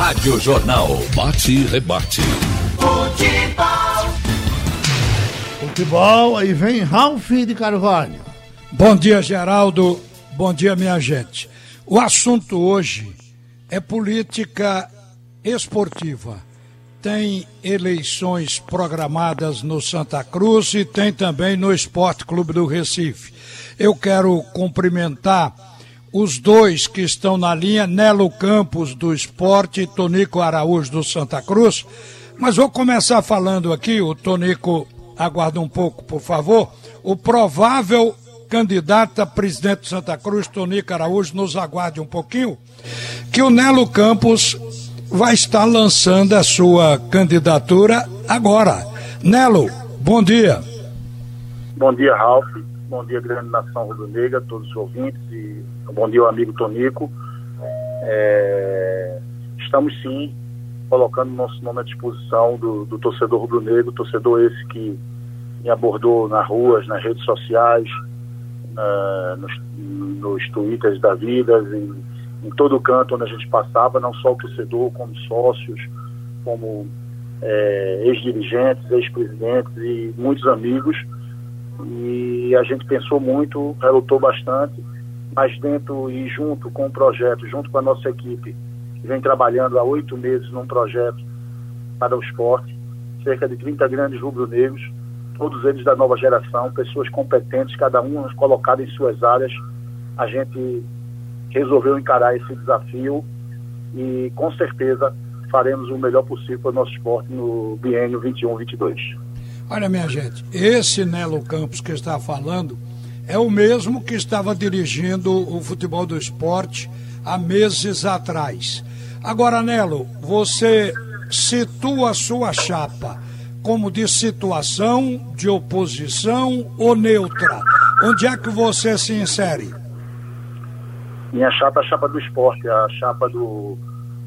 Rádio Jornal. Bate e rebate. Futebol. Futebol, aí vem Ralf de Carvalho. Bom dia, Geraldo. Bom dia, minha gente. O assunto hoje é política esportiva. Tem eleições programadas no Santa Cruz e tem também no Esporte Clube do Recife. Eu quero cumprimentar os dois que estão na linha, Nelo Campos do Esporte e Tonico Araújo do Santa Cruz. Mas vou começar falando aqui, o Tonico aguarda um pouco, por favor. O provável candidato a presidente de Santa Cruz, Tonico Araújo, nos aguarde um pouquinho, que o Nelo Campos vai estar lançando a sua candidatura agora. Nelo, bom dia. Bom dia, Ralf. Bom dia, grande nação rubro-negra, todos os ouvintes e bom dia, amigo Tonico. É... Estamos sim colocando nosso nome à disposição do, do torcedor rubro-negro, torcedor esse que me abordou nas ruas, nas redes sociais, na, nos, nos twitters da vida, em, em todo canto onde a gente passava, não só o torcedor, como sócios, como é, ex-dirigentes, ex-presidentes e muitos amigos. E a gente pensou muito, relutou bastante, mas dentro e junto com o projeto, junto com a nossa equipe, que vem trabalhando há oito meses num projeto para o esporte, cerca de 30 grandes rubro-negros, todos eles da nova geração, pessoas competentes, cada um colocado em suas áreas. A gente resolveu encarar esse desafio e com certeza faremos o melhor possível para o nosso esporte no biênio 21-22. Olha, minha gente, esse Nelo Campos que está falando é o mesmo que estava dirigindo o futebol do esporte há meses atrás. Agora, Nelo, você situa a sua chapa como de situação, de oposição ou neutra? Onde é que você se insere? Minha chapa é a chapa do esporte, é a chapa do,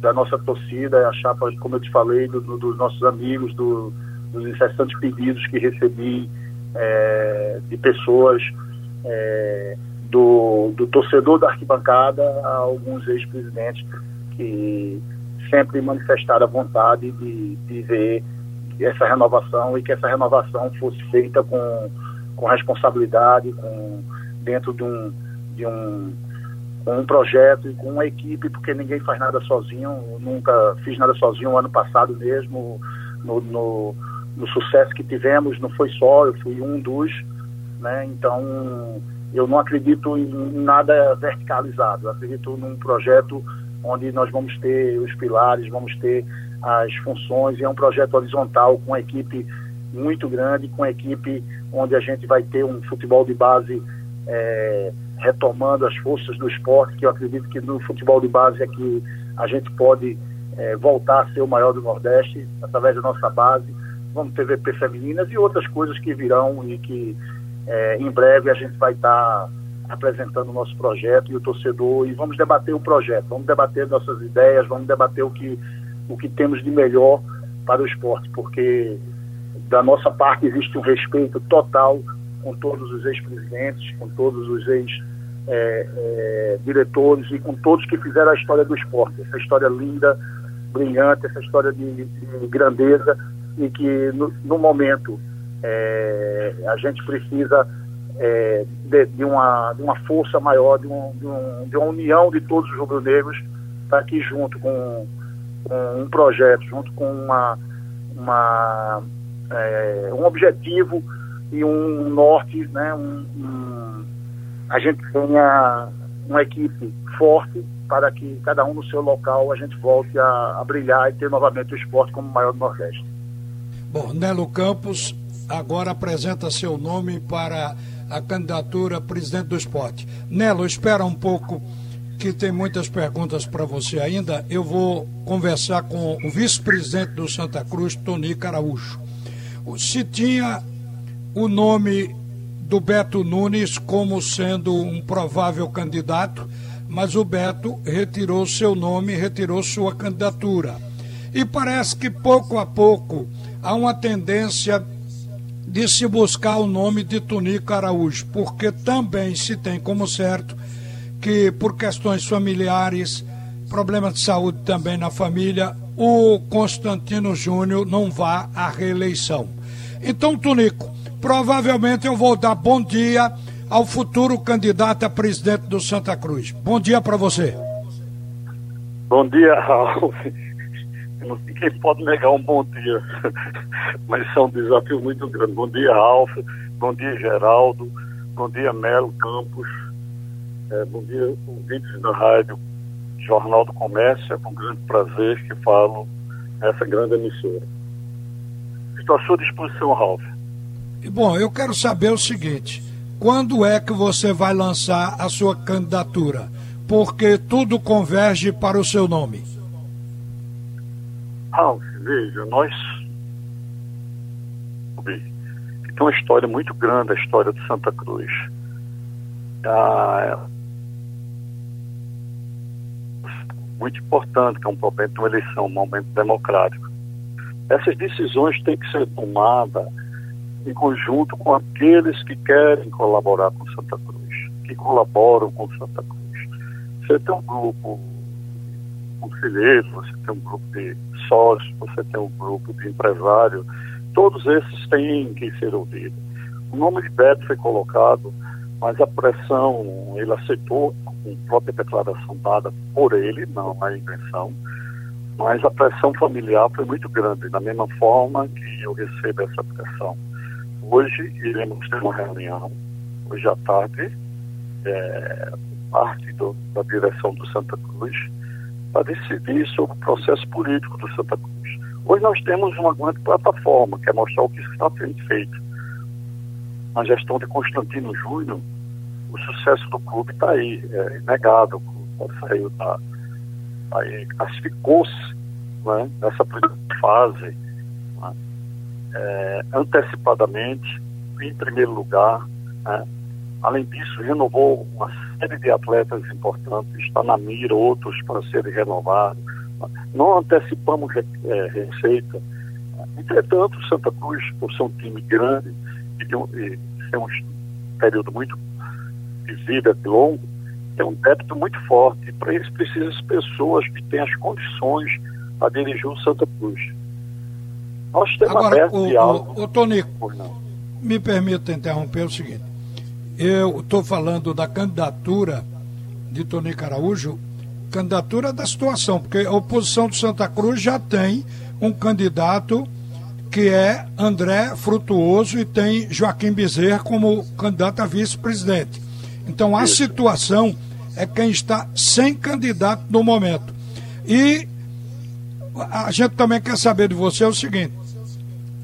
da nossa torcida, é a chapa, como eu te falei, do, do, dos nossos amigos, do, dos incessantes pedidos que recebi é, de pessoas, é, do, do torcedor da arquibancada a alguns ex-presidentes que sempre manifestaram a vontade de, de ver essa renovação e que essa renovação fosse feita com, com responsabilidade, com, dentro de um, de um, um projeto e com uma equipe, porque ninguém faz nada sozinho. Eu nunca fiz nada sozinho ano passado mesmo. No, no, no sucesso que tivemos, não foi só, eu fui um dos, né? Então, eu não acredito em nada verticalizado. Eu acredito num projeto onde nós vamos ter os pilares, vamos ter as funções, e é um projeto horizontal com uma equipe muito grande, com uma equipe onde a gente vai ter um futebol de base é, retomando as forças do esporte, que eu acredito que no futebol de base é que a gente pode é, voltar a ser o maior do Nordeste, através da nossa base. Vamos ter VP femininas e outras coisas que virão e que é, em breve a gente vai estar tá apresentando o nosso projeto e o torcedor e vamos debater o projeto, vamos debater nossas ideias, vamos debater o que o que temos de melhor para o esporte, porque da nossa parte existe um respeito total com todos os ex-presidentes, com todos os ex-diretores é, é, e com todos que fizeram a história do esporte, essa história linda, brilhante, essa história de, de grandeza e que no, no momento é, a gente precisa é, de, de, uma, de uma força maior, de, um, de, um, de uma união de todos os rubro-negros para que junto com com um projeto, junto com uma, uma é, um objetivo e um norte, né, um, um, a gente tenha uma equipe forte para que cada um no seu local a gente volte a, a brilhar e ter novamente o esporte como maior do Nordeste. Bom, Nelo Campos agora apresenta seu nome para a candidatura a presidente do esporte. Nelo, espera um pouco que tem muitas perguntas para você ainda. Eu vou conversar com o vice-presidente do Santa Cruz, Tony Caraújo. Se tinha o nome do Beto Nunes como sendo um provável candidato, mas o Beto retirou seu nome, retirou sua candidatura. E parece que pouco a pouco há uma tendência de se buscar o nome de Tonico Araújo, porque também se tem como certo que por questões familiares problema de saúde também na família, o Constantino Júnior não vá à reeleição. Então, Tunico, provavelmente eu vou dar bom dia ao futuro candidato a presidente do Santa Cruz. Bom dia para você. Bom dia, Ralf. Quem pode negar um bom dia, mas é um desafio muito grande. Bom dia, Ralf. Bom dia, Geraldo. Bom dia, Melo Campos. É, bom dia, ouvintes da rádio Jornal do Comércio. É com grande prazer que falo nessa grande emissora. Estou à sua disposição, Ralf. Bom, eu quero saber o seguinte: quando é que você vai lançar a sua candidatura? Porque tudo converge para o seu nome. Ralf, veja, nós. Tem uma história muito grande, a história de Santa Cruz. Ah, muito importante, que é um momento de uma eleição, um momento democrático. Essas decisões têm que ser tomadas em conjunto com aqueles que querem colaborar com Santa Cruz, que colaboram com Santa Cruz. Você tem um grupo conselheiro, você tem um grupo de sócios, você tem um grupo de empresários, todos esses têm que ser ouvidos. O nome de Beto foi colocado, mas a pressão, ele aceitou com própria declaração dada por ele, não a invenção, mas a pressão familiar foi muito grande, da mesma forma que eu recebo essa pressão. Hoje iremos ter uma reunião, hoje à tarde, é, parte do, da direção do Santa Cruz, para decidir sobre o processo político do Santa Cruz. Hoje nós temos uma grande plataforma, que é mostrar o que está sendo feito. Na gestão de Constantino Júnior, o sucesso do clube está aí, é negado. O clube saiu da. Aí, classificou-se né, nessa primeira fase né, é, antecipadamente, em primeiro lugar. Né, além disso, renovou uma série de atletas importantes, está na mira, outros para serem renovados. Não antecipamos é, receita. Entretanto, Santa Cruz, por ser um time grande e, de um, e ser um período muito de vida longo, tem um débito muito forte. Para isso precisam de pessoas que têm as condições para dirigir o Santa Cruz. Nós temos Agora, aberto o, diálogo. O, o Tonico, me permita interromper o seguinte. Eu estou falando da candidatura de Tonico Araújo, candidatura da situação, porque a oposição de Santa Cruz já tem um candidato que é André Frutuoso e tem Joaquim Bezerra como candidato a vice-presidente. Então a situação é quem está sem candidato no momento. E a gente também quer saber de você o seguinte: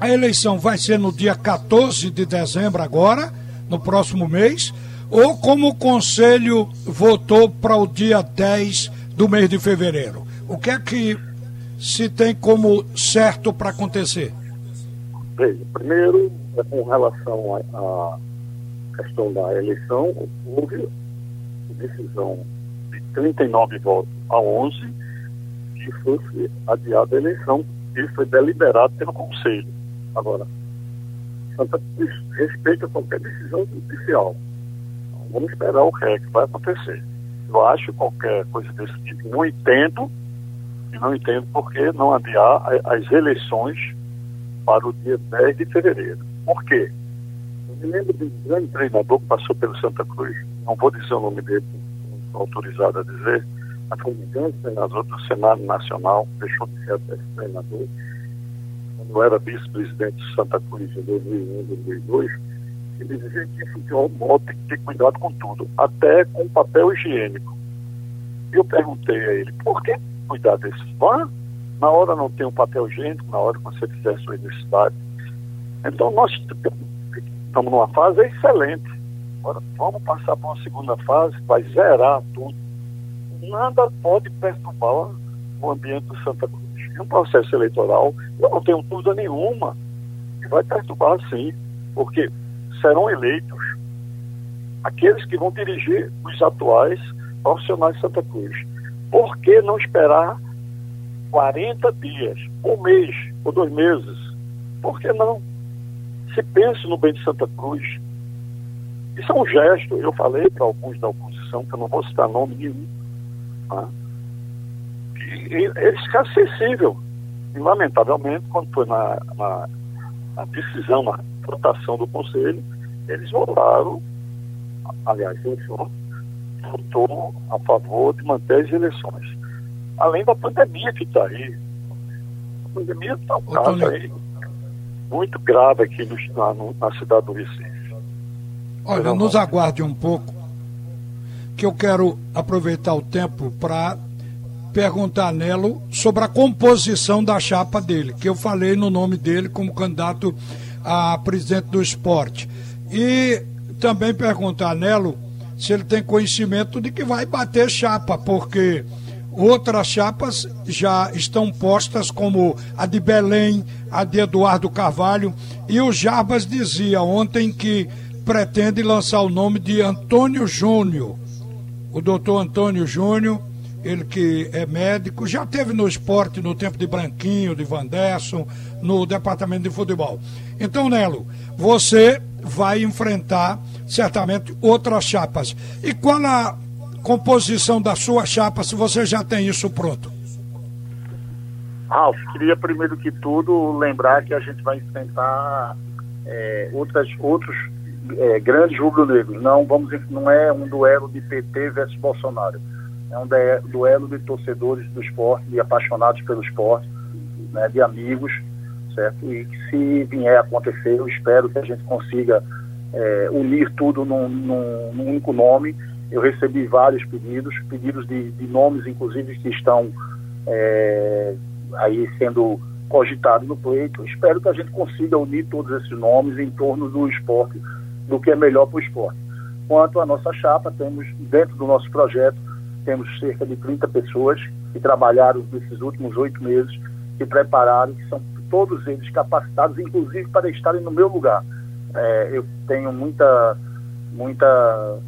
a eleição vai ser no dia 14 de dezembro, agora, no próximo mês, ou como o Conselho votou para o dia 10 do mês de fevereiro? O que é que se tem como certo para acontecer? Veja, primeiro, é com relação à questão da eleição, houve decisão de 39 votos a 11 que fosse adiada a eleição. Isso foi deliberado pelo Conselho. Agora, respeita qualquer decisão judicial. Então, vamos esperar o que é que vai acontecer. Eu acho qualquer coisa desse tipo. Não entendo, e não entendo por que não adiar as eleições para o dia 10 de fevereiro. Por quê? Eu me lembro de um grande treinador que passou pelo Santa Cruz, não vou dizer o nome dele, não estou autorizado a dizer, mas foi um grande treinador do Senado Nacional, deixou de ser até treinador, quando era vice-presidente de Santa Cruz em 2001, 2002, ele dizia que futebol modo tem que ter cuidado com tudo, até com papel higiênico. Eu perguntei a ele, por que cuidar desse? Ah, na hora não tem um papel higiênico, na hora que você fizer sua necessidade. Então nós estamos numa fase excelente. Agora vamos passar para uma segunda fase, vai zerar tudo. Nada pode perturbar o ambiente do Santa Cruz. Em um processo eleitoral, eu não tenho dúvida nenhuma que vai perturbar sim, porque serão eleitos aqueles que vão dirigir os atuais profissionais de Santa Cruz. Por que não esperar 40 dias, um mês ou dois meses? Por que não? se pense no bem de Santa Cruz. Isso é um gesto, eu falei para alguns da oposição, que eu não vou citar nome nenhum, tá? Eles ficaram sensíveis. E, lamentavelmente, quando foi na, na, na decisão, na votação do Conselho, eles votaram, aliás, o senhor votou a favor de manter as eleições. Além da pandemia que está aí. A pandemia está um caso aí muito grave aqui no, na, na cidade do Recife. Olha, nos aguarde um pouco, que eu quero aproveitar o tempo para perguntar Nelo sobre a composição da chapa dele, que eu falei no nome dele como candidato a presidente do esporte. E também perguntar Nelo se ele tem conhecimento de que vai bater chapa, porque outras chapas já estão postas, como a de Belém, a de Eduardo Carvalho, e o Jarbas dizia ontem que pretende lançar o nome de Antônio Júnior. O doutor Antônio Júnior, ele que é médico, já teve no esporte no tempo de Branquinho, de Vanderson, no departamento de futebol. Então, Nelo, você vai enfrentar certamente outras chapas. E qual a composição da sua chapa, se você já tem isso pronto? Ralf, queria primeiro que tudo lembrar que a gente vai enfrentar é, outras, outros é, grandes rubro-negros. Não, vamos, não é um duelo de PT versus Bolsonaro. É um duelo de torcedores do esporte, de apaixonados pelo esporte, né, de amigos, certo? E se vier a acontecer, eu espero que a gente consiga é, unir tudo num, num, num, único nome. Eu recebi vários pedidos, pedidos de, de nomes, inclusive, que estão é, aí sendo cogitados no pleito. Espero que a gente consiga unir todos esses nomes em torno do esporte, do que é melhor para o esporte. Quanto à nossa chapa, temos, dentro do nosso projeto, temos cerca de 30 pessoas que trabalharam nesses últimos oito meses, e prepararam, que são todos eles capacitados, inclusive para estarem no meu lugar. É, eu tenho muita, muita,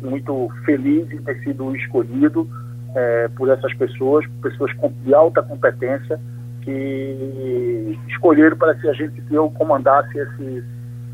muito feliz em ter sido escolhido é, por essas pessoas, pessoas de alta competência, que escolheram para que a gente que eu comandasse esse,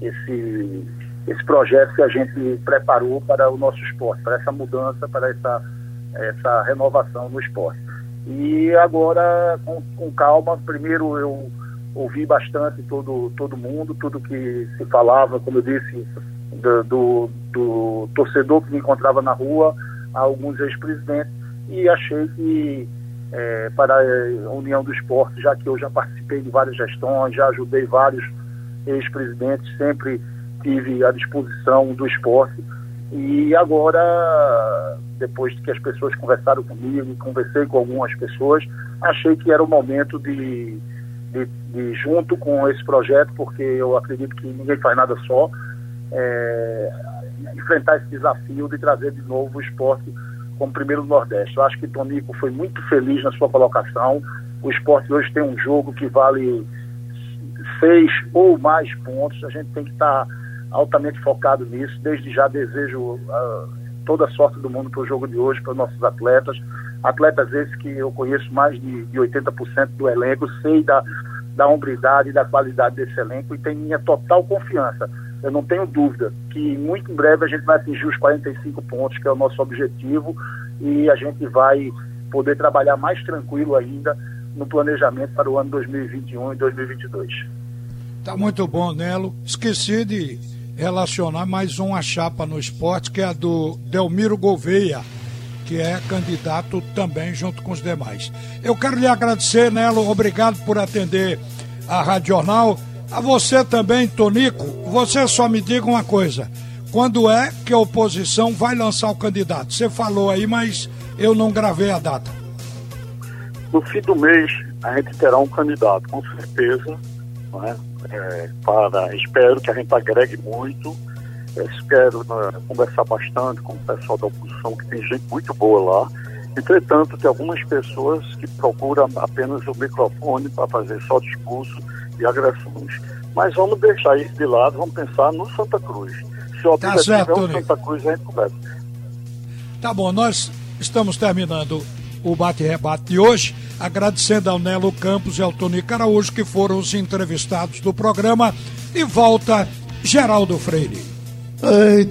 esse, esse projeto que a gente preparou para o nosso esporte, para essa mudança, para essa, essa renovação no esporte. E agora, com, com calma, primeiro eu ouvi bastante todo, todo mundo, tudo que se falava, como eu disse, do, do, do torcedor que me encontrava na rua, alguns ex-presidentes, e achei que é, para a União do Esporte, já que eu já participei de várias gestões, já ajudei vários ex-presidentes, sempre tive à disposição do esporte. E agora, depois que as pessoas conversaram comigo, conversei com algumas pessoas, achei que era o momento de de, de, junto com esse projeto, porque eu acredito que ninguém faz nada só, é, enfrentar esse desafio de trazer de novo o esporte como primeiro do Nordeste. Eu acho que Tonico foi muito feliz na sua colocação. O esporte hoje tem um jogo que vale seis ou mais pontos. A gente tem que estar altamente focado nisso. Desde já desejo uh, toda a sorte do mundo para o jogo de hoje, para os nossos atletas. Atletas esses que eu conheço mais de, de 80% do elenco, sei da, da hombridade e da qualidade desse elenco e tenho minha total confiança. Eu não tenho dúvida que muito em breve a gente vai atingir os 45 pontos, que é o nosso objetivo, e a gente vai poder trabalhar mais tranquilo ainda no planejamento para o ano 2021 e 2022. Tá muito bom, Nelo. Esqueci de relacionar mais uma chapa no esporte, que é a do Delmiro Gouveia que é candidato também junto com os demais. Eu quero lhe agradecer, Nelo, obrigado por atender a Rádio Jornal. A você também, Tonico, você só me diga uma coisa. Quando é que a oposição vai lançar o candidato? Você falou aí, mas eu não gravei a data. No fim do mês, a gente terá um candidato, com certeza. É? É, para, espero que a gente agregue muito espero né, conversar bastante com o pessoal da oposição, que tem gente muito boa lá. Entretanto, tem algumas pessoas que procuram apenas o microfone para fazer só discurso e agressões. Mas vamos deixar isso de lado, vamos pensar no Santa Cruz. Se o tá certo, é o Santa Cruz, a gente conversa. Tá bom, nós estamos terminando o bate-rebate de hoje, agradecendo ao Nelo Campos e ao Tony Caraújo, que foram os entrevistados do programa, e volta Geraldo Freire. Eita.